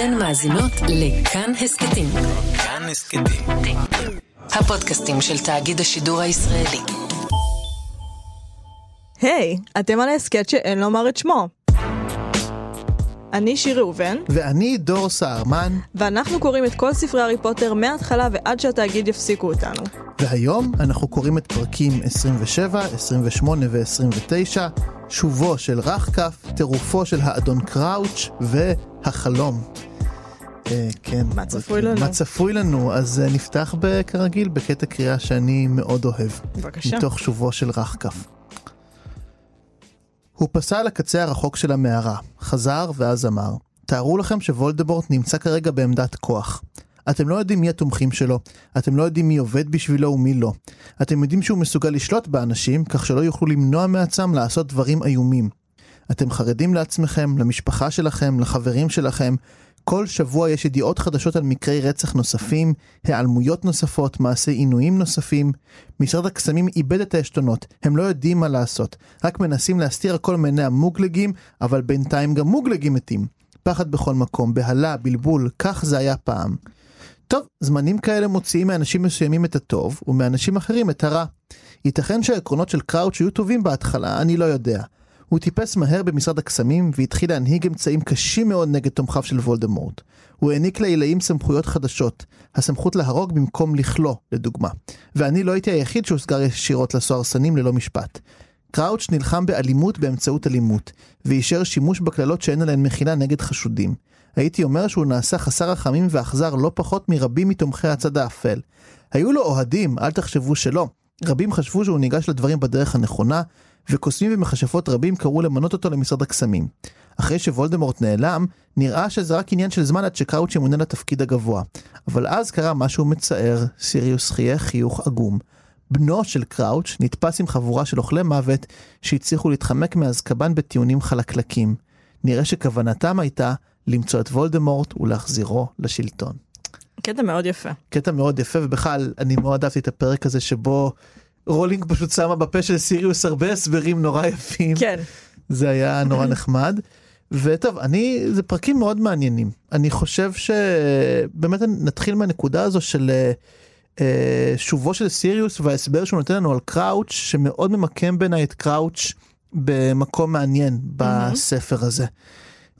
אתן מאזינות לכאן הסכתים. כאן הסכתים. הפודקאסטים של תאגיד השידור הישראלי. היי, אתם על ההסכת שאין לומר את שמו. אני שיר ראובן, ואני דור סהרמן, ואנחנו קוראים את כל ספרי הארי פוטר מההתחלה ועד שהתאגיד יפסיקו אותנו. והיום אנחנו קוראים את פרקים 27, 28 ו-29, שובו של רחקף, טירופו של האדון קראוץ' והחלום. אה, כן. מה צפוי לנו? מה צפוי לנו? אז אה, נפתח כרגיל בקטע קריאה שאני מאוד אוהב. בבקשה. מתוך שובו של רחקף. הוא פסע לקצה הרחוק של המערה, חזר ואז אמר, תארו לכם שוולדמורט נמצא כרגע בעמדת כוח. אתם לא יודעים מי התומכים שלו, אתם לא יודעים מי עובד בשבילו ומי לא. אתם יודעים שהוא מסוגל לשלוט באנשים, כך שלא יוכלו למנוע מעצמם לעשות דברים איומים. אתם חרדים לעצמכם, למשפחה שלכם, לחברים שלכם. כל שבוע יש ידיעות חדשות על מקרי רצח נוספים, היעלמויות נוספות, מעשי עינויים נוספים. משרד הקסמים איבד את העשתונות, הם לא יודעים מה לעשות. רק מנסים להסתיר הכל מעיני המוגלגים, אבל בינתיים גם מוגלגים מתים. פחד בכל מקום, בהלה, בלבול, כך זה היה פעם. טוב, זמנים כאלה מוציאים מאנשים מסוימים את הטוב, ומאנשים אחרים את הרע. ייתכן שהעקרונות של קראוץ' היו טובים בהתחלה, אני לא יודע. הוא טיפס מהר במשרד הקסמים והתחיל להנהיג אמצעים קשים מאוד נגד תומכיו של וולדמורט. הוא העניק לעילאים סמכויות חדשות, הסמכות להרוג במקום לכלוא, לדוגמה. ואני לא הייתי היחיד שהוסגר ישירות לסוהרסנים ללא משפט. קראוץ' נלחם באלימות באמצעות אלימות, ואישר שימוש בקללות שאין עליהן מחילה נגד חשודים. הייתי אומר שהוא נעשה חסר רחמים ואכזר לא פחות מרבים מתומכי הצד האפל. היו לו אוהדים, אל תחשבו שלא. רבים חשבו שהוא ניגש לדברים בדרך הנכונה, וקוסמים ומכשפות רבים קראו למנות אותו למשרד הקסמים. אחרי שוולדמורט נעלם, נראה שזה רק עניין של זמן עד שקראוץ' ימונה לתפקיד הגבוה. אבל אז קרה משהו מצער, סיריוס חייך חיוך עגום. בנו של קראוץ' נתפס עם חבורה של אוכלי מוות שהצליחו להתחמק מאזקבן בטיעונים חלקלקים. נראה שכוונתם הייתה למצוא את וולדמורט ולהחזירו לשלטון. קטע מאוד יפה. קטע מאוד יפה ובכלל אני מאוד אהבתי את הפרק הזה שבו רולינג פשוט שמה בפה של סיריוס הרבה הסברים נורא יפים. כן. זה היה נורא נחמד. וטוב, אני, זה פרקים מאוד מעניינים. אני חושב שבאמת נתחיל מהנקודה הזו של אה, אה, שובו של סיריוס וההסבר שהוא נותן לנו על קראוץ', שמאוד ממקם בעיניי את קראוץ' במקום מעניין בספר הזה.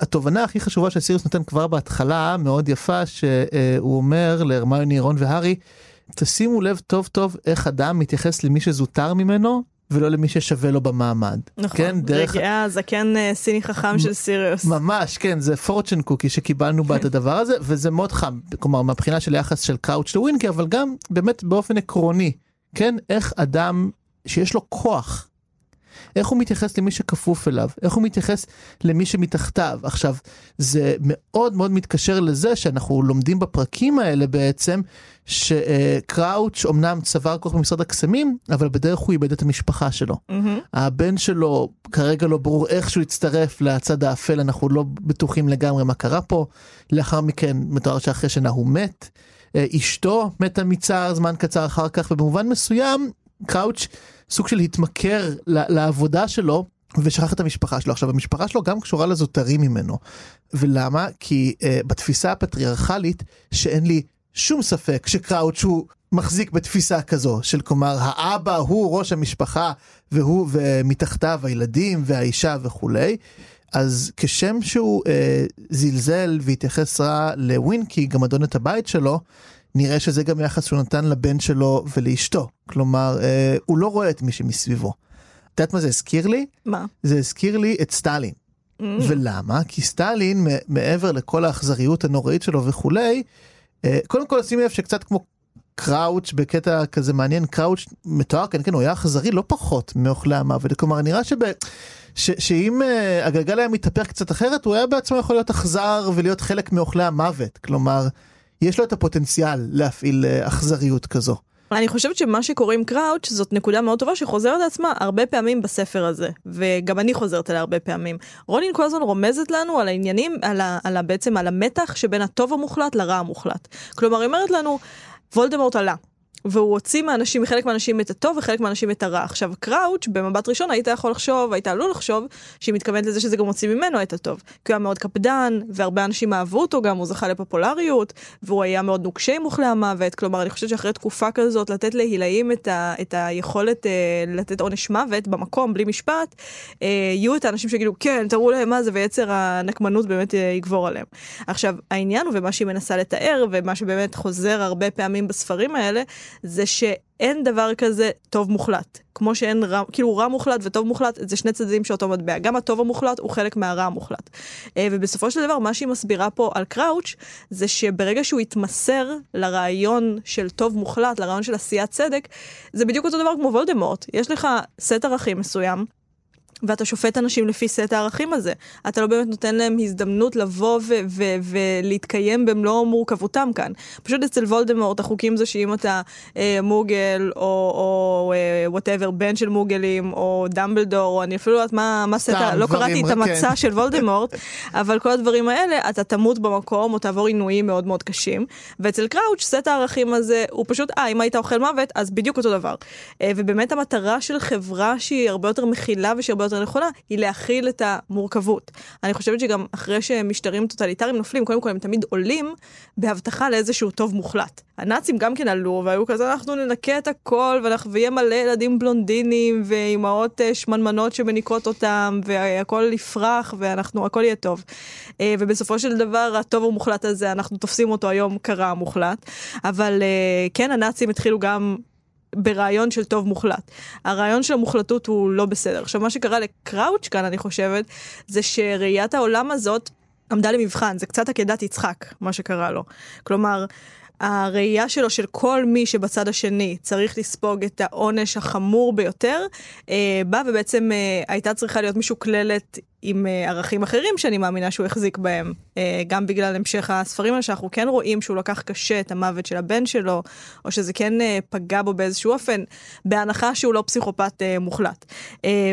התובנה הכי חשובה שסיריוס נותן כבר בהתחלה, מאוד יפה, שהוא אומר להרמיוני, רון והארי, תשימו לב טוב טוב איך אדם מתייחס למי שזוטר ממנו ולא למי ששווה לו במעמד. נכון. כן, דרך... רגיעה, זקן אה, סיני חכם של סיריוס. ממש, כן, זה פורצ'ן קוקי שקיבלנו בה את הדבר הזה, וזה מאוד חם, כלומר מהבחינה של היחס של קראוץ' לווינקי, אבל גם באמת באופן עקרוני, כן, איך אדם שיש לו כוח, איך הוא מתייחס למי שכפוף אליו, איך הוא מתייחס למי שמתחתיו. עכשיו, זה מאוד מאוד מתקשר לזה שאנחנו לומדים בפרקים האלה בעצם, שקראוץ' אמנם צבר כוח במשרד הקסמים, אבל בדרך הוא איבד את המשפחה שלו. הבן שלו, כרגע לא ברור איך שהוא יצטרף לצד האפל, אנחנו לא בטוחים לגמרי מה קרה פה. לאחר מכן, מתואר שאחרי שנה הוא מת. אה, אשתו מתה מצער זמן קצר אחר כך, ובמובן מסוים, קראוץ' סוג של התמכר לעבודה שלו ושכח את המשפחה שלו. עכשיו המשפחה שלו גם קשורה לזוטרים ממנו. ולמה? כי uh, בתפיסה הפטריארכלית שאין לי שום ספק שקראוץ' הוא מחזיק בתפיסה כזו של כלומר האבא הוא ראש המשפחה והוא ומתחתיו הילדים והאישה וכולי. אז כשם שהוא אה, זלזל והתייחס רע לווינקי, גם אדון את הבית שלו, נראה שזה גם יחס שהוא נתן לבן שלו ולאשתו. כלומר, אה, הוא לא רואה את מי שמסביבו. את יודעת מה זה הזכיר לי? מה? זה הזכיר לי את סטלין. Mm. ולמה? כי סטלין, מעבר לכל האכזריות הנוראית שלו וכולי, אה, קודם כל שימי לב שקצת כמו קראוץ' בקטע כזה מעניין, קראוץ' מתואר כאן, כן, הוא היה אכזרי לא פחות מאוכלי המוות. כלומר, נראה שב... ש, שאם uh, הגלגל היה מתהפך קצת אחרת, הוא היה בעצמו יכול להיות אכזר ולהיות חלק מאוכלי המוות. כלומר, יש לו את הפוטנציאל להפעיל uh, אכזריות כזו. אני חושבת שמה שקורה עם קראוץ' זאת נקודה מאוד טובה שחוזרת על עצמה הרבה פעמים בספר הזה, וגם אני חוזרת עליה הרבה פעמים. רולין כל הזמן רומזת לנו על העניינים, על, ה, על ה, בעצם על המתח שבין הטוב המוחלט לרע המוחלט. כלומר, היא אומרת לנו, וולדמורט עלה. והוא הוציא מהאנשים, מחלק מהאנשים את הטוב וחלק מהאנשים את הרע. עכשיו, קראוץ', במבט ראשון היית יכול לחשוב, היית עלול לחשוב, שהיא מתכוונת לזה שזה גם הוציא ממנו את הטוב. כי הוא היה מאוד קפדן, והרבה אנשים אהבו אותו גם, הוא זכה לפופולריות, והוא היה מאוד נוקשה עם אוכלי המוות. כלומר, אני חושבת שאחרי תקופה כזאת, לתת להילאים את, ה, את היכולת אה, לתת עונש מוות במקום, בלי משפט, אה, יהיו את האנשים שיגידו, כן, תראו להם מה זה, ויצר הנקמנות באמת אה, יגבור עליהם. עכשיו, העניין הוא, ומה שהיא מנסה לתאר, ומה שבאמת חוזר הרבה פעמים בספרים האלה, זה שאין דבר כזה טוב מוחלט. כמו שאין רע, כאילו רע מוחלט וטוב מוחלט, זה שני צדדים של אותו מטבע. גם הטוב המוחלט הוא חלק מהרע המוחלט. אה, ובסופו של דבר, מה שהיא מסבירה פה על קראוץ', זה שברגע שהוא התמסר לרעיון של טוב מוחלט, לרעיון של עשיית צדק, זה בדיוק אותו דבר כמו וולדמורט. יש לך סט ערכים מסוים, ואתה שופט אנשים לפי סט הערכים הזה. אתה לא באמת נותן להם הזדמנות לבוא ו- ו- ולהתקיים במלוא מורכבותם כאן. פשוט אצל וולדמורט החוקים זה שאם אתה אה, מוגל או whatever, אה, בן של מוגלים או דמבלדור, או אני אפילו לא יודעת מה, מה סט. לא קראתי את המצע כן. של וולדמורט, אבל כל הדברים האלה, אתה תמות במקום או תעבור עינויים מאוד מאוד קשים. ואצל קראוץ' סט הערכים הזה הוא פשוט, אה, אם היית אוכל מוות, אז בדיוק אותו דבר. אה, ובאמת המטרה של חברה שהיא הרבה יותר מכילה ושהיא הרבה יותר נכונה, היא להכיל את המורכבות. אני חושבת שגם אחרי שמשטרים טוטליטריים נופלים, קודם כל הם תמיד עולים בהבטחה לאיזשהו טוב מוחלט. הנאצים גם כן עלו, והיו כזה, אנחנו ננקה את הכל, ואנחנו, ויהיה מלא ילדים בלונדינים, ואימהות אה, שמנמנות שמניקות אותם, והכל יפרח, ואנחנו, הכל יהיה טוב. אה, ובסופו של דבר, הטוב המוחלט הזה, אנחנו תופסים אותו היום כרע המוחלט. אבל אה, כן, הנאצים התחילו גם ברעיון של טוב מוחלט. הרעיון של המוחלטות הוא לא בסדר. עכשיו, מה שקרה לקראוץ' כאן, אני חושבת, זה שראיית העולם הזאת עמדה למבחן, זה קצת עקדת יצחק, מה שקרה לו. כלומר, הראייה שלו של כל מי שבצד השני צריך לספוג את העונש החמור ביותר, אה, באה ובעצם אה, הייתה צריכה להיות משוקללת עם אה, ערכים אחרים שאני מאמינה שהוא החזיק בהם, אה, גם בגלל המשך הספרים האלה שאנחנו כן רואים שהוא לקח קשה את המוות של הבן שלו, או שזה כן אה, פגע בו באיזשהו אופן, בהנחה שהוא לא פסיכופת מוחלט.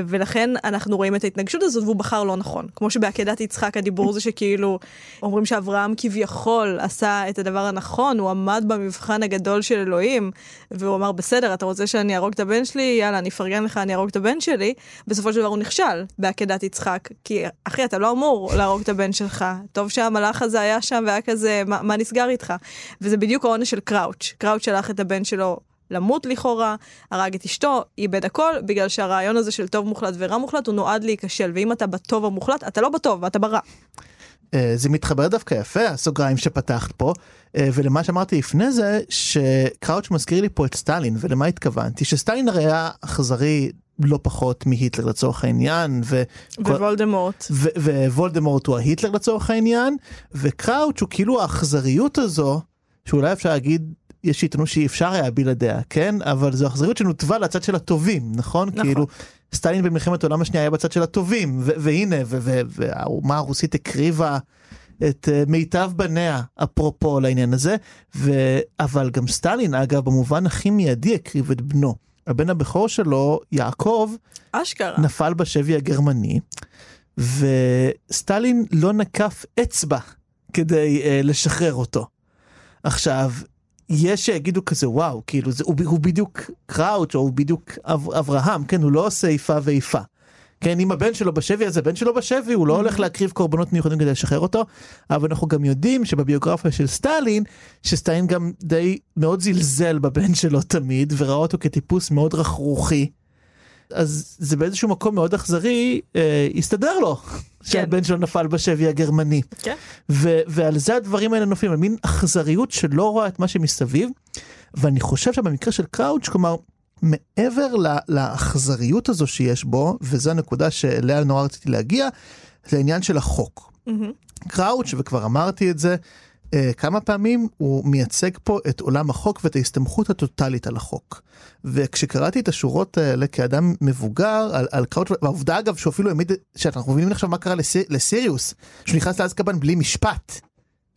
ולכן אנחנו רואים את ההתנגשות הזאת והוא בחר לא נכון. כמו שבעקדת יצחק הדיבור זה שכאילו אומרים שאברהם כביכול עשה את הדבר הנכון, הוא עמד במבחן הגדול של אלוהים, והוא אמר בסדר, אתה רוצה שאני אהרוג את הבן שלי? יאללה, אני אפרגן לך, אני אהרוג את הבן שלי. בסופו של דבר הוא נכשל בעקדת יצחק. כי אחי, אתה לא אמור להרוג את הבן שלך. טוב שהמלאך הזה היה שם והיה כזה, מה, מה נסגר איתך? וזה בדיוק העונש של קראוץ'. קראוץ' שלח את הבן שלו למות לכאורה, הרג את אשתו, איבד הכל, בגלל שהרעיון הזה של טוב מוחלט ורע מוחלט הוא נועד להיכשל, ואם אתה בטוב המוחלט, אתה לא בטוב, אתה ברע. אה, זה מתחבר דווקא יפה, הסוגריים שפתחת פה, אה, ולמה שאמרתי לפני זה, שקראוץ' מזכיר לי פה את סטלין, ולמה התכוונתי? שסטלין הרי היה אכזרי לא פחות מהיטלר לצורך העניין ו... ווולדמורט ו- ווולדמורט הוא ההיטלר לצורך העניין וקראוץ' הוא כאילו האכזריות הזו שאולי אפשר להגיד יש שיטענו שאי אפשר היה בלעדיה כן אבל זו אכזריות שנותבה לצד של הטובים נכון, נכון. כאילו סטלין במלחמת העולם השנייה היה בצד של הטובים ו- והנה והאומה הרוסית הקריבה. את uh, מיטב בניה אפרופו לעניין הזה ו- אבל גם סטלין אגב במובן הכי מיידי הקריב את בנו. הבן הבכור שלו, יעקב, אשכרה. נפל בשבי הגרמני, וסטלין לא נקף אצבע כדי uh, לשחרר אותו. עכשיו, יש שיגידו כזה וואו כאילו זה הוא, הוא בדיוק קראוץ' או הוא בדיוק אב, אברהם כן הוא לא עושה איפה ואיפה. כן אם הבן שלו בשבי אז הבן שלו בשבי הוא לא mm-hmm. הולך להקריב קורבנות מיוחדים כדי לשחרר אותו אבל אנחנו גם יודעים שבביוגרפיה של סטלין שסטלין גם די מאוד זלזל בבן שלו תמיד וראה אותו כטיפוס מאוד רכרוכי. אז זה באיזשהו מקום מאוד אכזרי אה, הסתדר לו כן. שהבן שלו נפל בשבי הגרמני כן. ו- ועל זה הדברים האלה נופלים על מין אכזריות שלא רואה את מה שמסביב ואני חושב שבמקרה של קראוץ' כלומר. מעבר לאכזריות הזו שיש בו, וזו הנקודה שאליה נורא רציתי להגיע, זה העניין של החוק. Mm-hmm. קראוץ', וכבר אמרתי את זה, Uh, כמה פעמים הוא מייצג פה את עולם החוק ואת ההסתמכות הטוטלית על החוק. וכשקראתי את השורות האלה כאדם מבוגר על, על קראוץ', והעובדה אגב שהוא אפילו העמיד, שאנחנו מבינים עכשיו מה קרה לסיר, לסיריוס, שהוא נכנס לאזקבן בלי משפט.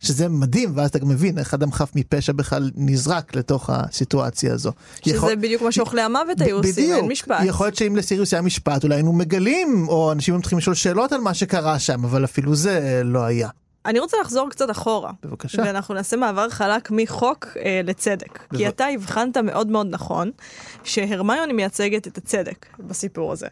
שזה מדהים ואז אתה גם מבין איך אדם חף מפשע בכלל נזרק לתוך הסיטואציה הזו. שזה יכול... בדיוק מה שאוכלי המוות היו עושים, אין משפט. יכול להיות שאם לסיריוס היה משפט אולי היינו מגלים או אנשים מתחילים לשאול שאלות על מה שקרה שם אבל אפילו זה לא היה. אני רוצה לחזור קצת אחורה. בבקשה. ואנחנו נעשה מעבר חלק מחוק אה, לצדק. בב- כי אתה הבחנת מאוד מאוד נכון שהרמיוני מייצגת את הצדק בסיפור הזה.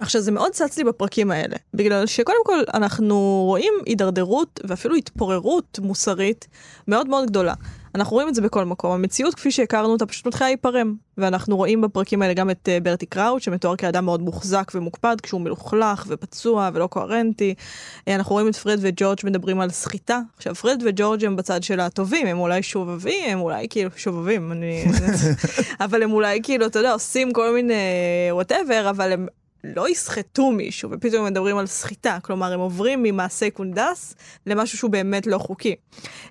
עכשיו זה מאוד צץ לי בפרקים האלה, בגלל שקודם כל אנחנו רואים הידרדרות ואפילו התפוררות מוסרית מאוד מאוד גדולה. אנחנו רואים את זה בכל מקום, המציאות כפי שהכרנו אותה פשוט מתחילה להיפרם. ואנחנו רואים בפרקים האלה גם את אה, ברטי קראוט שמתואר כאדם מאוד מוחזק ומוקפד כשהוא מלוכלך ופצוע ולא קוהרנטי. אה, אנחנו רואים את פרד וג'ורג' מדברים על סחיטה. עכשיו פרד וג'ורג' הם בצד של הטובים, הם אולי שובבים, הם אולי כאילו שובבים, אני... אבל הם אולי כאילו, אתה יודע, עושים כל מיני whatever, אבל הם לא יסחטו מישהו, ופתאום הם מדברים על סחיטה, כלומר הם עוברים ממעשה קונדס למשהו שהוא באמת לא חוקי.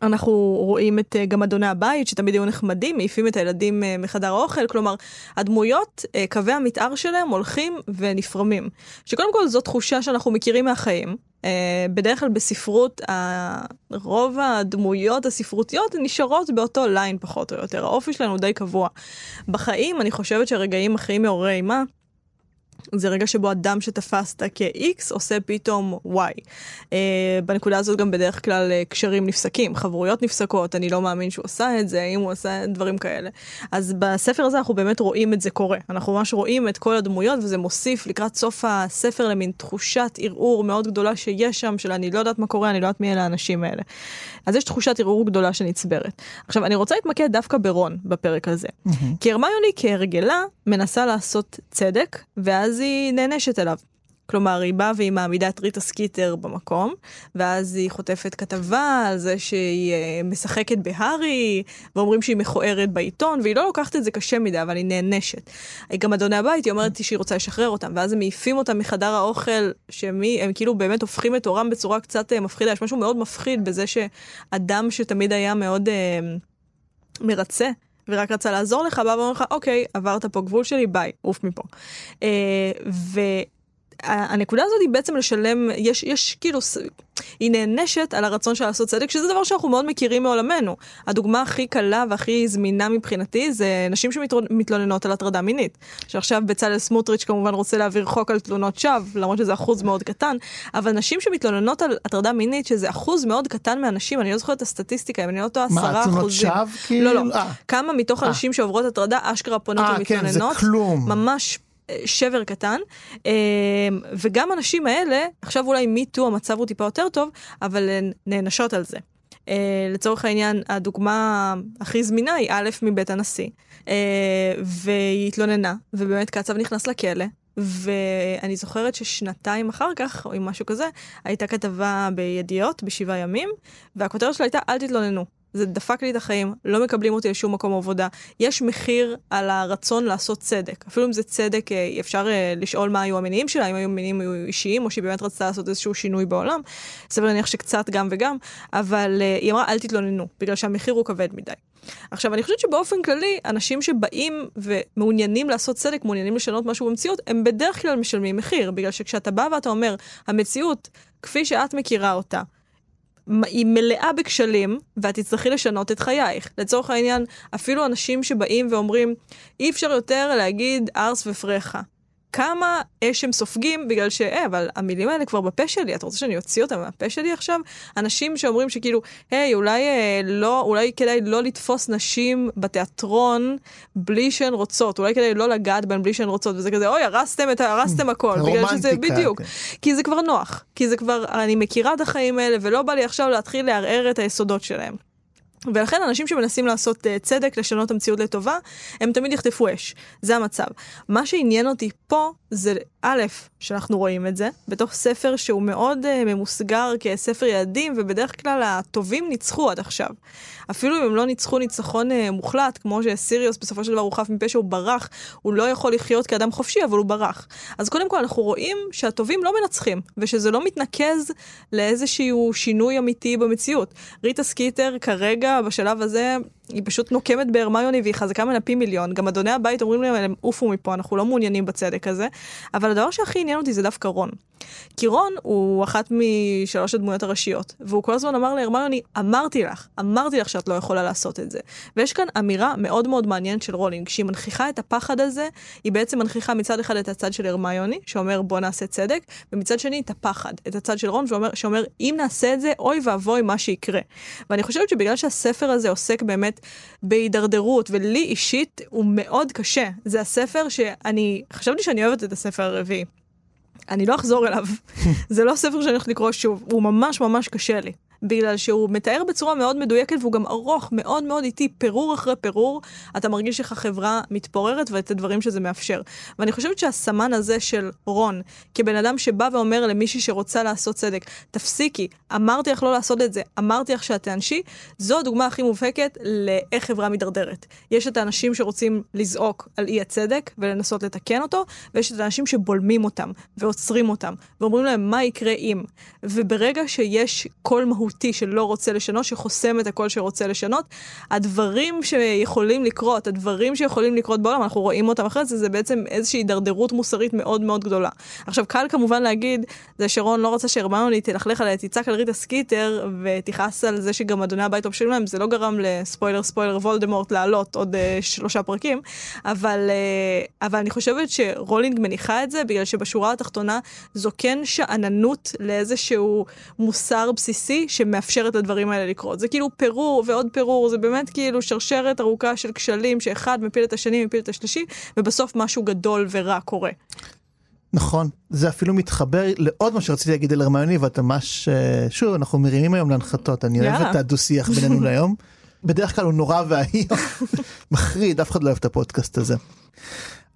אנחנו רואים את אה, גם אדוני הבית, שתמיד היו נחמדים, מעיפים את הילדים אה, מחדר האוכל, כלומר, הדמויות, אה, קווי המתאר שלהם הולכים ונפרמים. שקודם כל זו תחושה שאנחנו מכירים מהחיים. בדרך כלל בספרות, רוב הדמויות הספרותיות נשארות באותו ליין פחות או יותר, האופי שלנו די קבוע. בחיים אני חושבת שהרגעים הכי מעוררי אימה זה רגע שבו אדם שתפסת כ-X עושה פתאום Y. Uh, בנקודה הזאת גם בדרך כלל uh, קשרים נפסקים, חברויות נפסקות, אני לא מאמין שהוא עשה את זה, האם הוא עשה דברים כאלה. אז בספר הזה אנחנו באמת רואים את זה קורה. אנחנו ממש רואים את כל הדמויות וזה מוסיף לקראת סוף הספר למין תחושת ערעור מאוד גדולה שיש שם, של אני לא יודעת מה קורה, אני לא יודעת מי אלה האנשים האלה. אז יש תחושת ערעור גדולה שנצברת. עכשיו, אני רוצה להתמקד דווקא ברון בפרק הזה. כי הרמיוני כהרגלה מנסה לעשות צדק, ואז היא נענשת אליו. כלומר, היא באה והיא מעמידה את ריטה סקיטר במקום, ואז היא חוטפת כתבה על זה שהיא אה, משחקת בהארי, ואומרים שהיא מכוערת בעיתון, והיא לא לוקחת את זה קשה מדי, אבל היא נענשת. גם אדוני הבית, היא אומרת שהיא רוצה לשחרר אותם, ואז הם מעיפים אותם מחדר האוכל, שהם כאילו באמת הופכים את עורם בצורה קצת אה, מפחידה. יש משהו מאוד מפחיד בזה שאדם שתמיד היה מאוד אה, מרצה, ורק רצה לעזור לך, בא ואומר לך, אוקיי, עברת פה גבול שלי, ביי, עוף מפה. אה, והנקודה הזאת היא בעצם לשלם, יש, יש כאילו, היא נענשת על הרצון שלה לעשות צדק, שזה דבר שאנחנו מאוד מכירים מעולמנו. הדוגמה הכי קלה והכי זמינה מבחינתי זה נשים שמתלוננות על הטרדה מינית. שעכשיו בצלאל סמוטריץ' כמובן רוצה להעביר חוק על תלונות שווא, למרות שזה אחוז מאוד קטן, אבל נשים שמתלוננות על הטרדה מינית, שזה אחוז מאוד קטן מהנשים, אני לא זוכרת את הסטטיסטיקה, אם אני לא טועה, עשרה מה, תלונות אחוזים. שווא כאילו? לא, לא. אה. כמה מתוך אה. הנשים שעוברות הטרדה אשכרה פונות אה, כן, זה ומתלוננות? כלום. ממש שבר קטן, אה, וגם הנשים האלה, עכשיו אולי מיטו המצב הוא טיפה יותר טוב, אבל הן נענשות על זה. אה, לצורך העניין, הדוגמה הכי זמינה היא א' מבית הנשיא, אה, והיא התלוננה, ובאמת קצב נכנס לכלא. ואני זוכרת ששנתיים אחר כך, או משהו כזה, הייתה כתבה בידיעות בשבעה ימים, והכותרת שלה הייתה אל תתלוננו. זה דפק לי את החיים, לא מקבלים אותי לשום מקום עבודה. יש מחיר על הרצון לעשות צדק. אפילו אם זה צדק, אה, אפשר אה, לשאול מה היו המניעים שלה, אם היו מניעים אישיים, או שהיא באמת רצתה לעשות איזשהו שינוי בעולם. סביר להניח שקצת גם וגם, אבל אה, היא אמרה אל תתלוננו, בגלל שהמחיר הוא כבד מדי. עכשיו, אני חושבת שבאופן כללי, אנשים שבאים ומעוניינים לעשות צדק, מעוניינים לשנות משהו במציאות, הם בדרך כלל משלמים מחיר, בגלל שכשאתה בא ואתה אומר, המציאות, כפי שאת מכירה אותה, היא מלאה בכשלים, ואת תצטרכי לשנות את חייך. לצורך העניין, אפילו אנשים שבאים ואומרים, אי אפשר יותר להגיד ארס ופרחה. כמה אש הם סופגים בגלל ש... אה, אבל המילים האלה כבר בפה שלי, אתה רוצה שאני אוציא אותם מהפה שלי עכשיו? אנשים שאומרים שכאילו, היי, אולי אה, לא, אולי כדאי לא לתפוס נשים בתיאטרון בלי שהן רוצות, אולי כדאי לא לגעת בהן בלי שהן רוצות, וזה כזה, אוי, הרסתם, את, ה- הרסתם הכל, בגלל שזה, רומנטיקה, בדיוק. כן. כי זה כבר נוח, כי זה כבר, אני מכירה את החיים האלה, ולא בא לי עכשיו להתחיל לערער את היסודות שלהם. ולכן אנשים שמנסים לעשות uh, צדק, לשנות המציאות לטובה, הם תמיד יחטפו אש. זה המצב. מה שעניין אותי פה זה א', שאנחנו רואים את זה, בתוך ספר שהוא מאוד uh, ממוסגר כספר ילדים, ובדרך כלל הטובים ניצחו עד עכשיו. אפילו אם הם לא ניצחו ניצחון uh, מוחלט, כמו שסיריוס בסופו של דבר הוא חף מפשע, הוא ברח, הוא לא יכול לחיות כאדם חופשי, אבל הוא ברח. אז קודם כל אנחנו רואים שהטובים לא מנצחים, ושזה לא מתנקז לאיזשהו שינוי אמיתי במציאות. ריטה סקיטר כרגע, בשלב הזה, היא פשוט נוקמת בהרמיוני והיא חזקה ממנה פי מיליון. גם אדוני הבית אומרים להם, עופו מפה, אנחנו לא מעוניינים בצדק הזה. אבל הדבר שהכי עניין אותי זה דווקא רון. כי רון הוא אחת משלוש הדמויות הראשיות, והוא כל הזמן אמר להרמיוני, אמרתי לך, אמרתי לך שאת לא יכולה לעשות את זה. ויש כאן אמירה מאוד מאוד מעניינת של רולינג, כשהיא מנכיחה את הפחד הזה, היא בעצם מנכיחה מצד אחד את הצד של הרמיוני, שאומר בוא נעשה צדק, ומצד שני את הפחד, את הצד של רון, שאומר, שאומר אם נעשה את זה, אוי ואבוי מה שיקרה. ואני חושבת שבגלל שהספר הזה עוסק באמת בהידרדרות, ולי אישית הוא מאוד קשה. זה הספר שאני, חשבתי שאני אוהבת את הספר הרביעי. אני לא אחזור אליו. זה לא ספר שאני הולכת לקרוא שוב, הוא ממש ממש קשה לי. בגלל שהוא מתאר בצורה מאוד מדויקת והוא גם ארוך, מאוד מאוד איטי, פירור אחרי פירור, אתה מרגיש איך החברה מתפוררת ואת הדברים שזה מאפשר. ואני חושבת שהסמן הזה של רון, כבן אדם שבא ואומר למישהי שרוצה לעשות צדק, תפסיקי, אמרתי לך לא לעשות את זה, אמרתי לך שאת תענשי, זו הדוגמה הכי מובהקת לאיך חברה מידרדרת. יש את האנשים שרוצים לזעוק על אי הצדק ולנסות לתקן אותו, ויש את האנשים שבולמים אותם ועוצרים אותם, ואומרים להם מה יקרה אם. וברגע שיש קול מהות מהותי שלא רוצה לשנות, שחוסם את הקול שרוצה לשנות. הדברים שיכולים לקרות, הדברים שיכולים לקרות בעולם, אנחנו רואים אותם אחרי זה, זה בעצם איזושהי הידרדרות מוסרית מאוד מאוד גדולה. עכשיו, קל כמובן להגיד, זה שרון לא רוצה שהרמיוני תלכלך עליה, תצעק על ריטה סקיטר, ותכעס על זה שגם אדוני הבית תופשים להם, זה לא גרם ל spoiler spoiler וולדמורט לעלות עוד uh, שלושה פרקים, אבל, uh, אבל אני חושבת שרולינג מניחה את זה, בגלל שבשורה התחתונה זו כן שאננות לאיזשהו מוסר בסיסי, שמאפשרת לדברים האלה לקרות. זה כאילו פירור ועוד פירור, זה באמת כאילו שרשרת ארוכה של כשלים שאחד מפיל את השני, מפיל את השלישי, ובסוף משהו גדול ורע קורה. נכון, זה אפילו מתחבר לעוד מה שרציתי להגיד על הרמיוני ואת ממש, אה, שוב, אנחנו מרימים היום להנחתות, אני אוהב את הדו-שיח בינינו להיום. בדרך כלל הוא נורא ואיום, מחריד, אף אחד לא אוהב את הפודקאסט הזה.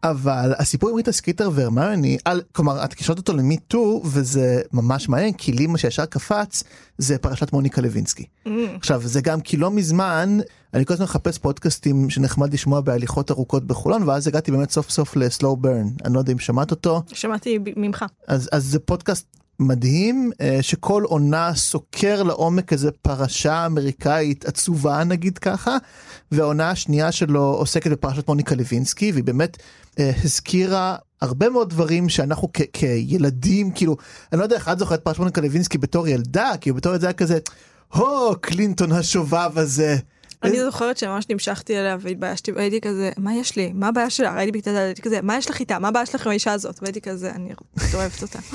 אבל הסיפור עם ריטה סקיטר והרמיוני, כלומר את קישרת אותו ל Me Too וזה ממש מעניין כי לי מה שישר קפץ זה פרשת מוניקה לוינסקי. Mm. עכשיו זה גם כי לא מזמן אני כל הזמן מחפש פודקאסטים שנחמד לשמוע בהליכות ארוכות בחולון ואז הגעתי באמת סוף סוף לסלואו ברן אני לא יודע אם שמעת אותו. שמעתי ממך. אז, אז זה פודקאסט מדהים אה, שכל עונה סוקר לעומק איזה פרשה אמריקאית עצובה נגיד ככה והעונה השנייה שלו עוסקת בפרשת מוניקה לוינסקי והיא באמת אה, הזכירה הרבה מאוד דברים שאנחנו כילדים כאילו אני לא יודע איך את זוכרת פרשת מוניקה לוינסקי בתור ילדה כאילו בתור ילדה כזה הו קלינטון השובב הזה. אני זוכרת שממש נמשכתי אליה והתביישתי והייתי כזה מה יש לי? מה הבעיה שלה הייתי בכיתה הייתי כזה מה יש לך איתה? מה הבעיה שלך עם האישה הזאת? והייתי כזה אני אוהבת אותה.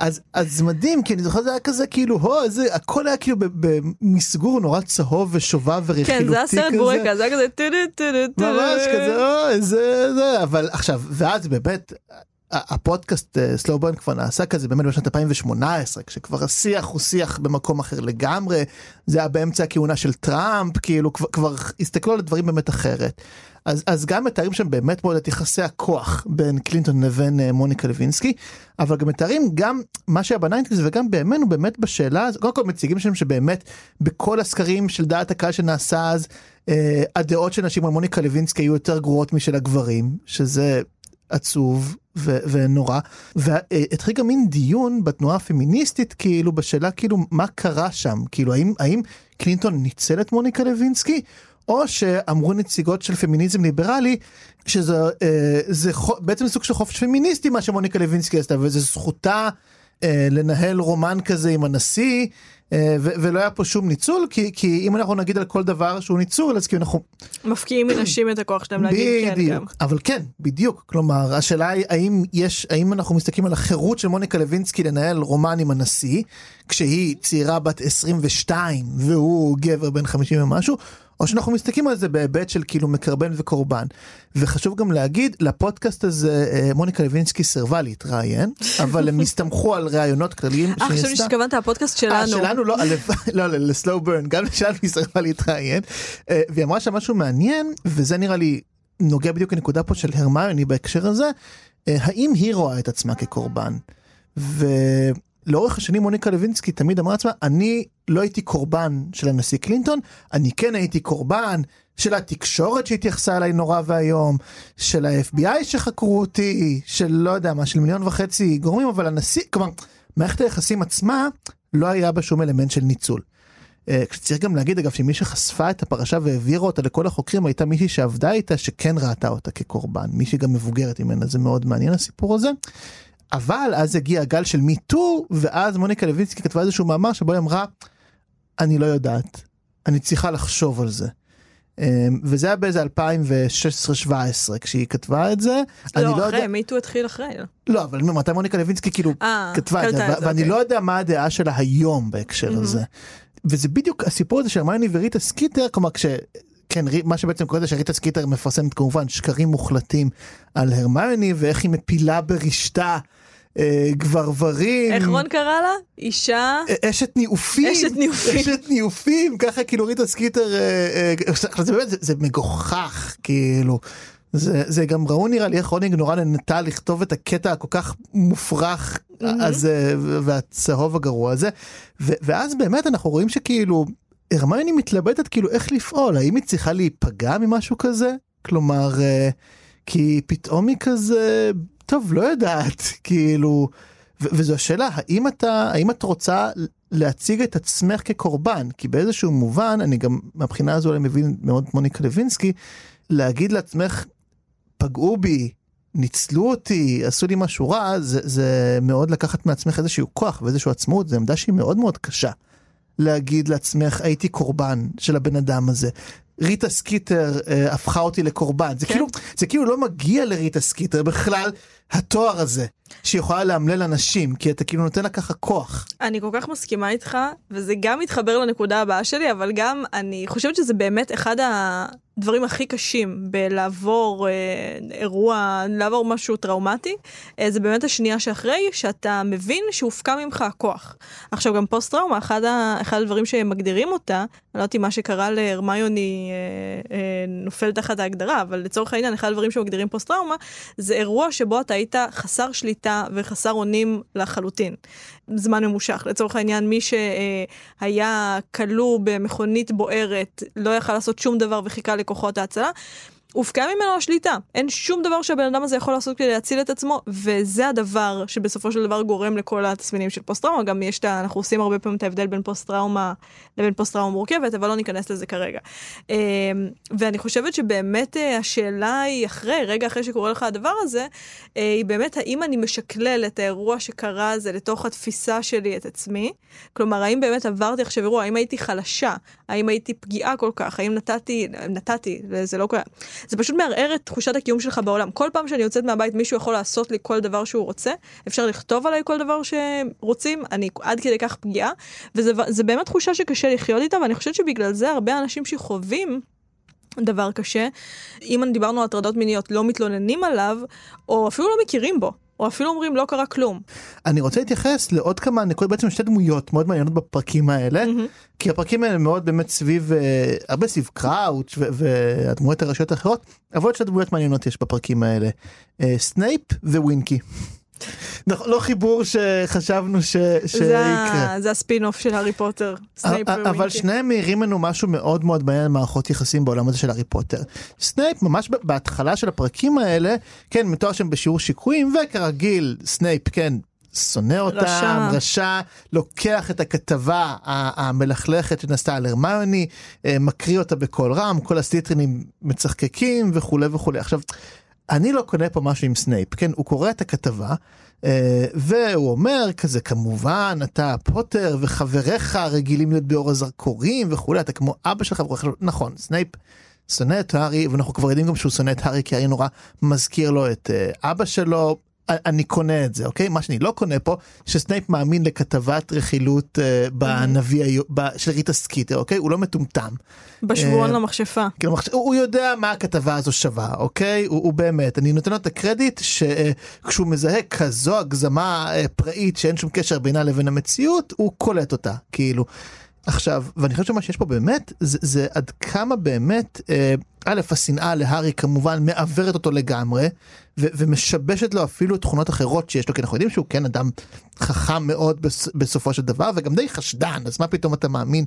אז אז מדהים כי אני זוכר זה היה כזה כאילו הו זה הכל היה כאילו במסגור נורא צהוב ושובב ורכילותי כזה. כן זה הסרט בורקה זה היה כזה טו טו טו ממש כזה אוי זה זה. אבל עכשיו ואז באמת הפודקאסט סלובן כבר נעשה כזה באמת בשנת 2018 כשכבר השיח הוא שיח במקום אחר לגמרי זה היה באמצע הכהונה של טראמפ כאילו כבר, כבר הסתכלו על הדברים באמת אחרת. אז, אז גם מתארים שם באמת מאוד את יחסי הכוח בין קלינטון לבין uh, מוניקה לוינסקי אבל גם מתארים גם מה שהיה ב nineties וגם בימינו באמת בשאלה הזאת קודם כל מציגים שם שבאמת בכל הסקרים של דעת הקהל שנעשה אז uh, הדעות של נשים על מוניקה לוינסקי היו יותר גרועות משל הגברים שזה עצוב ו- ונורא והתחיל גם מין דיון בתנועה הפמיניסטית כאילו בשאלה כאילו מה קרה שם? כאילו האם האם קלינטון ניצל את מוניקה לוינסקי או שאמרו נציגות של פמיניזם ליברלי שזה אה, זה בעצם סוג של חופש פמיניסטי מה שמוניקה לוינסקי עשתה וזה זכותה אה, לנהל רומן כזה עם הנשיא אה, ולא היה פה שום ניצול כי כי אם אנחנו נגיד על כל דבר שהוא ניצול אז כאילו אנחנו מפקיעים מנשים את הכוח שלהם להגיד כן גם. אבל כן בדיוק כלומר השאלה היא האם יש האם אנחנו מסתכלים על החירות של מוניקה לוינסקי לנהל רומן עם הנשיא כשהיא צעירה בת 22 והוא גבר בן 50 ומשהו או שאנחנו מסתכלים על זה בהיבט של כאילו מקרבן וקורבן. וחשוב גם להגיד לפודקאסט הזה אה, מוניקה לוינסקי סירבה להתראיין אבל הם הסתמכו על ראיונות כלליים. אה חשבתי שהתכוונת הפודקאסט שלנו. אה, שלנו לא, לא לסלואו ברן גם שלנו היא סירבה להתראיין אה, והיא אמרה שם משהו מעניין וזה נראה לי נוגע בדיוק לנקודה פה של הרמיוני בהקשר הזה האם היא רואה את עצמה כקורבן. ו... לאורך השנים מוניקה לוינסקי תמיד אמרה לעצמה אני לא הייתי קורבן של הנשיא קלינטון אני כן הייתי קורבן של התקשורת שהתייחסה אליי נורא ואיום של ה-FBI שחקרו אותי של לא יודע מה של מיליון וחצי גורמים אבל הנשיא כלומר מערכת היחסים עצמה לא היה בה שום אלמנט של ניצול. אה, צריך גם להגיד אגב שמי שחשפה את הפרשה והעבירה אותה לכל החוקרים הייתה מישהי שעבדה איתה שכן ראתה אותה כקורבן, מישהי גם מבוגרת ממנה, זה מאוד מעניין הסיפור הזה. אבל אז הגיע הגל של Me Too ואז מוניקה לוינסקי כתבה איזשהו מאמר שבו היא אמרה אני לא יודעת, אני צריכה לחשוב על זה. אמ, וזה היה באיזה 2016-2017 כשהיא כתבה את זה. לא, לא אחרי, יודע, Me Too התחיל אחרי. לא אבל מתי מוניקה לוינסקי כאילו אה, כתבה את זה, ו- ואני אוקיי. לא יודע מה הדעה שלה היום בהקשר מהמם. הזה. וזה בדיוק הסיפור הזה של הרמיוני וריטה סקיטר, כלומר כש... כן, מה שבעצם קורה זה שריטה סקיטר מפרסמת כמובן שקרים מוחלטים על הרמיוני ואיך היא מפילה ברשתה אה, גברברים. איך רון קרא לה? אישה... אה, אשת ניאופים, אשת ניאופים. אשת ניאופים, ככה כאילו ריטה סקיטר, אה, אה, זה באמת, זה, זה מגוחך, כאילו. זה, זה גם ראו נראה לי איך רולינג נורא נהנתה לכתוב את הקטע הכל כך מופרך הזה והצהוב הגרוע הזה ו, ואז באמת אנחנו רואים שכאילו הרמיוני מתלבטת כאילו איך לפעול? האם היא צריכה להיפגע ממשהו כזה? כלומר אה, כי פתאום היא כזה טוב לא יודעת כאילו ו- וזו השאלה האם אתה האם את רוצה להציג את עצמך כקורבן? כי באיזשהו מובן אני גם מהבחינה הזו אני מבין מאוד מוניקה לוינסקי להגיד לעצמך פגעו בי ניצלו אותי עשו לי משהו רע זה, זה מאוד לקחת מעצמך איזשהו כוח ואיזשהו עצמאות זו עמדה שהיא מאוד מאוד קשה. להגיד לעצמך הייתי קורבן של הבן אדם הזה. ריטה סקיטר אה, הפכה אותי לקורבן זה כן. כאילו זה כאילו לא מגיע לריטה סקיטר בכלל התואר הזה שיכולה לאמלל אנשים כי אתה כאילו נותן לה ככה כוח. אני כל כך מסכימה איתך, וזה גם מתחבר לנקודה הבאה שלי, אבל גם אני חושבת שזה באמת אחד הדברים הכי קשים בלעבור אה, אירוע, לעבור משהו טראומטי, אה, זה באמת השנייה שאחרי, שאתה מבין שהופקע ממך הכוח. עכשיו גם פוסט טראומה, אחד, ה, אחד הדברים שמגדירים אותה, אני לא יודעת אם מה שקרה להרמיוני אה, אה, נופל תחת ההגדרה, אבל לצורך העניין, אחד הדברים שמגדירים פוסט טראומה, זה אירוע שבו אתה היית חסר שליטה וחסר אונים לחלוטין. זמן ממושך. לצורך העניין, מי שהיה כלוא במכונית בוערת, לא יכל לעשות שום דבר וחיכה לכוחות ההצלה. הופקעה ממנו השליטה, אין שום דבר שהבן אדם הזה יכול לעשות כדי להציל את עצמו, וזה הדבר שבסופו של דבר גורם לכל התסמינים של פוסט טראומה, גם יש את ה... אנחנו עושים הרבה פעמים את ההבדל בין פוסט טראומה לבין פוסט טראומה מורכבת, אבל לא ניכנס לזה כרגע. אמ, ואני חושבת שבאמת אה, השאלה היא אחרי, רגע אחרי שקורה לך הדבר הזה, אה, היא באמת האם אני משקלל את האירוע שקרה הזה לתוך התפיסה שלי את עצמי, כלומר האם באמת עברתי עכשיו אירוע, האם הייתי חלשה, האם הייתי פגיעה כל כך, האם נתתי, נתתי, זה לא קרה. זה פשוט מערער את תחושת הקיום שלך בעולם. כל פעם שאני יוצאת מהבית מישהו יכול לעשות לי כל דבר שהוא רוצה, אפשר לכתוב עליי כל דבר שרוצים, אני עד כדי כך פגיעה, וזה זה באמת תחושה שקשה לחיות איתה, ואני חושבת שבגלל זה הרבה אנשים שחווים דבר קשה, אם דיברנו על הטרדות מיניות, לא מתלוננים עליו, או אפילו לא מכירים בו. או אפילו אומרים לא קרה כלום. אני רוצה להתייחס לעוד כמה נקודות בעצם שתי דמויות מאוד מעניינות בפרקים האלה מהמם. כי הפרקים האלה מאוד באמת סביב אה, הרבה סביב קראוץ' והדמויות הראשיות האחרות אבל עוד שתי דמויות מעניינות יש בפרקים האלה אה, סנייפ ווינקי. לא לא חיבור שחשבנו ש- זה, שיקרה. זה הספין אוף של הארי פוטר. סנייפ אבל. שניהם מאירים לנו משהו מאוד מאוד מעניין מערכות יחסים בעולם הזה של הארי פוטר. סנייפ ממש בהתחלה של הפרקים האלה, כן, מתואר שם בשיעור שיקויים, וכרגיל סנייפ, כן. שונא אותם, רשע. רשע, לוקח את הכתבה המלכלכת שנעשתה על הרמיוני, אה, מקריא אותה בקול רם, כל הסליטרינים מצחקקים וכולי וכולי. עכשיו, אני לא קונה פה משהו עם סנייפ, כן, הוא קורא את הכתבה, אה, והוא אומר כזה, כמובן, אתה פוטר וחבריך רגילים להיות באור הזרקורים וכולי, אתה כמו אבא שלך. נכון, סנייפ שונא את הארי, ואנחנו כבר יודעים גם שהוא שונא את הארי, כי הארי נורא מזכיר לו את אה, אבא שלו. אני קונה את זה, אוקיי? מה שאני לא קונה פה, שסנייפ מאמין לכתבת רכילות אה, בנביא ב- של ריטה סקיטר, אוקיי? הוא לא מטומטם. בשבועון אה, למכשפה. כאילו, מחש- הוא הוא יודע מה הכתבה הזו שווה, אוקיי? הוא, הוא באמת, אני נותן לו את הקרדיט שכשהוא מזהה כזו הגזמה אה, פראית שאין שום קשר בינה לבין המציאות, הוא קולט אותה, כאילו. עכשיו, ואני חושב שמה שיש פה באמת, זה, זה עד כמה באמת, אה, א', השנאה להארי כמובן מעוורת אותו לגמרי, ו- ומשבשת לו אפילו תכונות אחרות שיש לו, כי אנחנו יודעים שהוא כן אדם חכם מאוד בס- בסופו של דבר, וגם די חשדן, אז מה פתאום אתה מאמין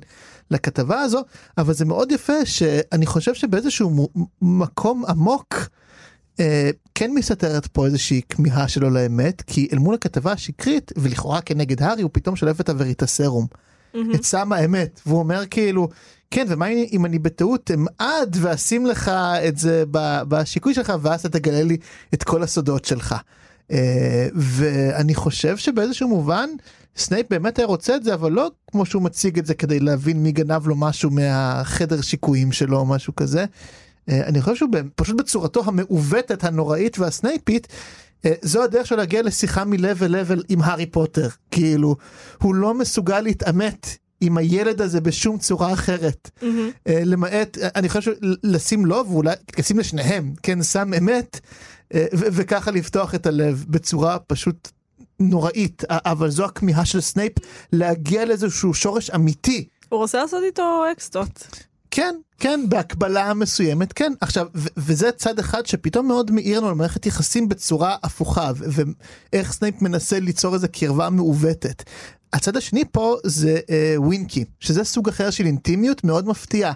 לכתבה הזו, אבל זה מאוד יפה שאני חושב שבאיזשהו מקום עמוק, אה, כן מסתתרת פה איזושהי כמיהה שלו לאמת, כי אל מול הכתבה השקרית, ולכאורה כנגד הארי, הוא פתאום שולף את הווריטסרום. את סם האמת, והוא אומר כאילו, כן, ומה אם אני בטעות אמעד ואשים לך את זה בשיקוי שלך, ואז אתה תגלה לי את כל הסודות שלך. אה, ואני חושב שבאיזשהו מובן, סנייפ באמת היה רוצה את זה, אבל לא כמו שהוא מציג את זה כדי להבין מי גנב לו משהו מהחדר שיקויים שלו או משהו כזה. אה, אני חושב שהוא פשוט בצורתו המעוותת, הנוראית והסנייפית, אה, זו הדרך שלו להגיע לשיחה מ-level level עם הארי פוטר. כאילו, הוא לא מסוגל להתעמת עם הילד הזה בשום צורה אחרת. אה, למעט, אני חושב לשים לו, ואולי לשים לשניהם, כן, סם אמת, אה, ו- וככה לפתוח את הלב בצורה פשוט נוראית. אבל זו הכמיהה של סנייפ להגיע לאיזשהו שורש אמיתי. הוא רוצה לעשות איתו אקסטות. כן, כן, בהקבלה מסוימת, כן. עכשיו, ו- וזה צד אחד שפתאום מאוד מאיר לנו על מערכת יחסים בצורה הפוכה, ואיך סנייפ מנסה ליצור איזו קרבה מעוותת. הצד השני פה זה אה, ווינקי, שזה סוג אחר של אינטימיות מאוד מפתיעה.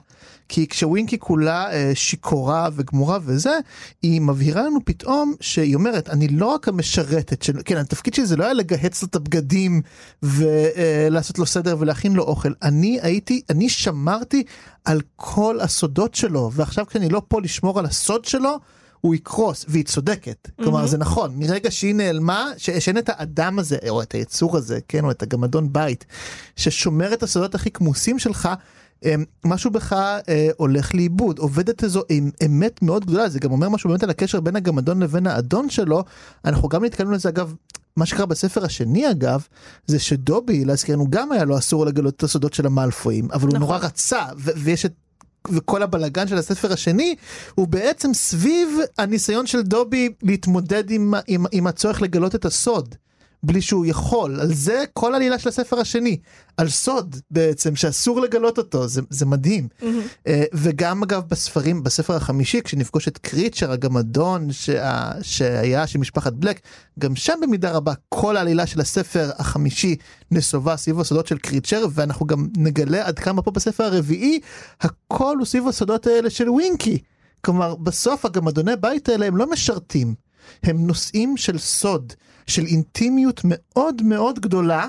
כי כשווינקי כולה אה, שיכורה וגמורה וזה, היא מבהירה לנו פתאום שהיא אומרת, אני לא רק המשרתת, של... כן, התפקיד שלי זה לא היה לגהץ לו את הבגדים ולעשות לו סדר ולהכין לו אוכל, אני הייתי, אני שמרתי על כל הסודות שלו, ועכשיו כשאני לא פה לשמור על הסוד שלו, הוא יקרוס, והיא צודקת. כלומר, זה נכון, מרגע שהיא נעלמה, שאין את האדם הזה, או את היצור הזה, כן, או את הגמדון בית, ששומר את הסודות הכי כמוסים שלך, אמ, משהו בך אה, הולך לאיבוד, עובדת איזו אמת מאוד גדולה, זה גם אומר משהו באמת על הקשר בין הגמדון לבין האדון שלו, אנחנו גם נתקלנו לזה אגב. מה שקרה בספר השני אגב, זה שדובי, להזכירנו, גם היה לו אסור לגלות את הסודות של המאלפואים, אבל הוא נכון. נורא רצה, ויש את וכל הבלגן של הספר השני הוא בעצם סביב הניסיון של דובי להתמודד עם, עם, עם הצורך לגלות את הסוד. בלי שהוא יכול, על זה כל עלילה של הספר השני, על סוד בעצם, שאסור לגלות אותו, זה, זה מדהים. Mm-hmm. Uh, וגם אגב בספרים, בספר החמישי, כשנפגוש את קריצ'ר, הגמדון שה, שהיה של משפחת בלק, גם שם במידה רבה כל העלילה של הספר החמישי נסובה סביב הסודות של קריצ'ר, ואנחנו גם נגלה עד כמה פה בספר הרביעי, הכל הוא סביב הסודות האלה של ווינקי. כלומר, בסוף הגמדוני בית האלה הם לא משרתים, הם נושאים של סוד. של אינטימיות מאוד מאוד גדולה,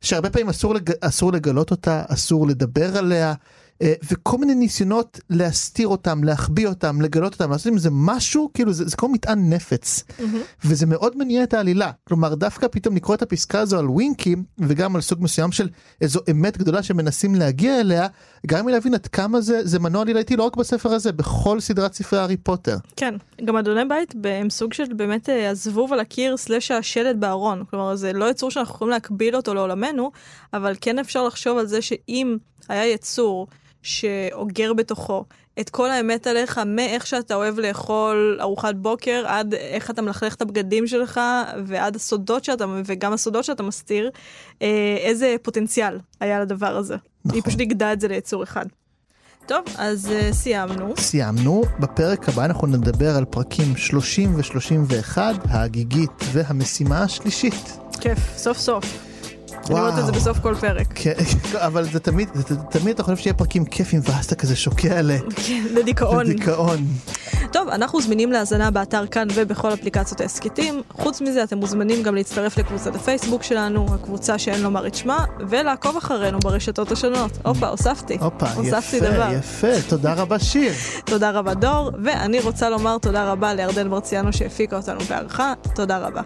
שהרבה פעמים אסור, לג... אסור לגלות אותה, אסור לדבר עליה, וכל מיני ניסיונות להסתיר אותם, להחביא אותם, לגלות אותם, לעשות עם זה משהו, כאילו זה, זה כמו מטען נפץ, mm-hmm. וזה מאוד מניע את העלילה. כלומר, דווקא פתאום לקרוא את הפסקה הזו על ווינקי, וגם על סוג מסוים של איזו אמת גדולה שמנסים להגיע אליה, גם מלהבין עד כמה זה, זה מנוע עלילתי לא רק בספר הזה, בכל סדרת ספרי הארי פוטר. כן, גם אדוני בית הם סוג של באמת אה, הזבוב על הקיר סלש השלד בארון. כלומר, זה לא יצור שאנחנו יכולים להקביל אותו לעולמנו, אבל כן אפשר לחשוב על זה שאם היה יצור שאוגר בתוכו את כל האמת עליך, מאיך שאתה אוהב לאכול ארוחת בוקר, עד איך אתה מלכלך את הבגדים שלך, ועד הסודות שאתה, וגם הסודות שאתה מסתיר, אה, איזה פוטנציאל היה לדבר הזה. נכון. היא פשוט איגדה את זה ליצור אחד. טוב, אז uh, סיימנו. סיימנו. בפרק הבא אנחנו נדבר על פרקים 30 ו-31, ההגיגית והמשימה השלישית. כיף, סוף סוף. אני אומרת את זה בסוף כל פרק. כן, אבל זה תמיד, זה, תמיד אתה חושב שיהיה פרקים כיפים ואז אתה כזה שוקע ל... כן, לדיכאון. לדיכאון. טוב, אנחנו זמינים להאזנה באתר כאן ובכל אפליקציות ההסכתים. חוץ מזה, אתם מוזמנים גם להצטרף לקבוצת הפייסבוק שלנו, הקבוצה שאין לומר את שמה, ולעקוב אחרינו ברשתות השונות. הופה, הוספתי. הופה, הוספתי יפה, דבר. יפה. תודה רבה שיר. תודה רבה דור, ואני רוצה לומר תודה רבה לירדן מרציאנו שהפיקה אותנו בערכה. תודה רבה.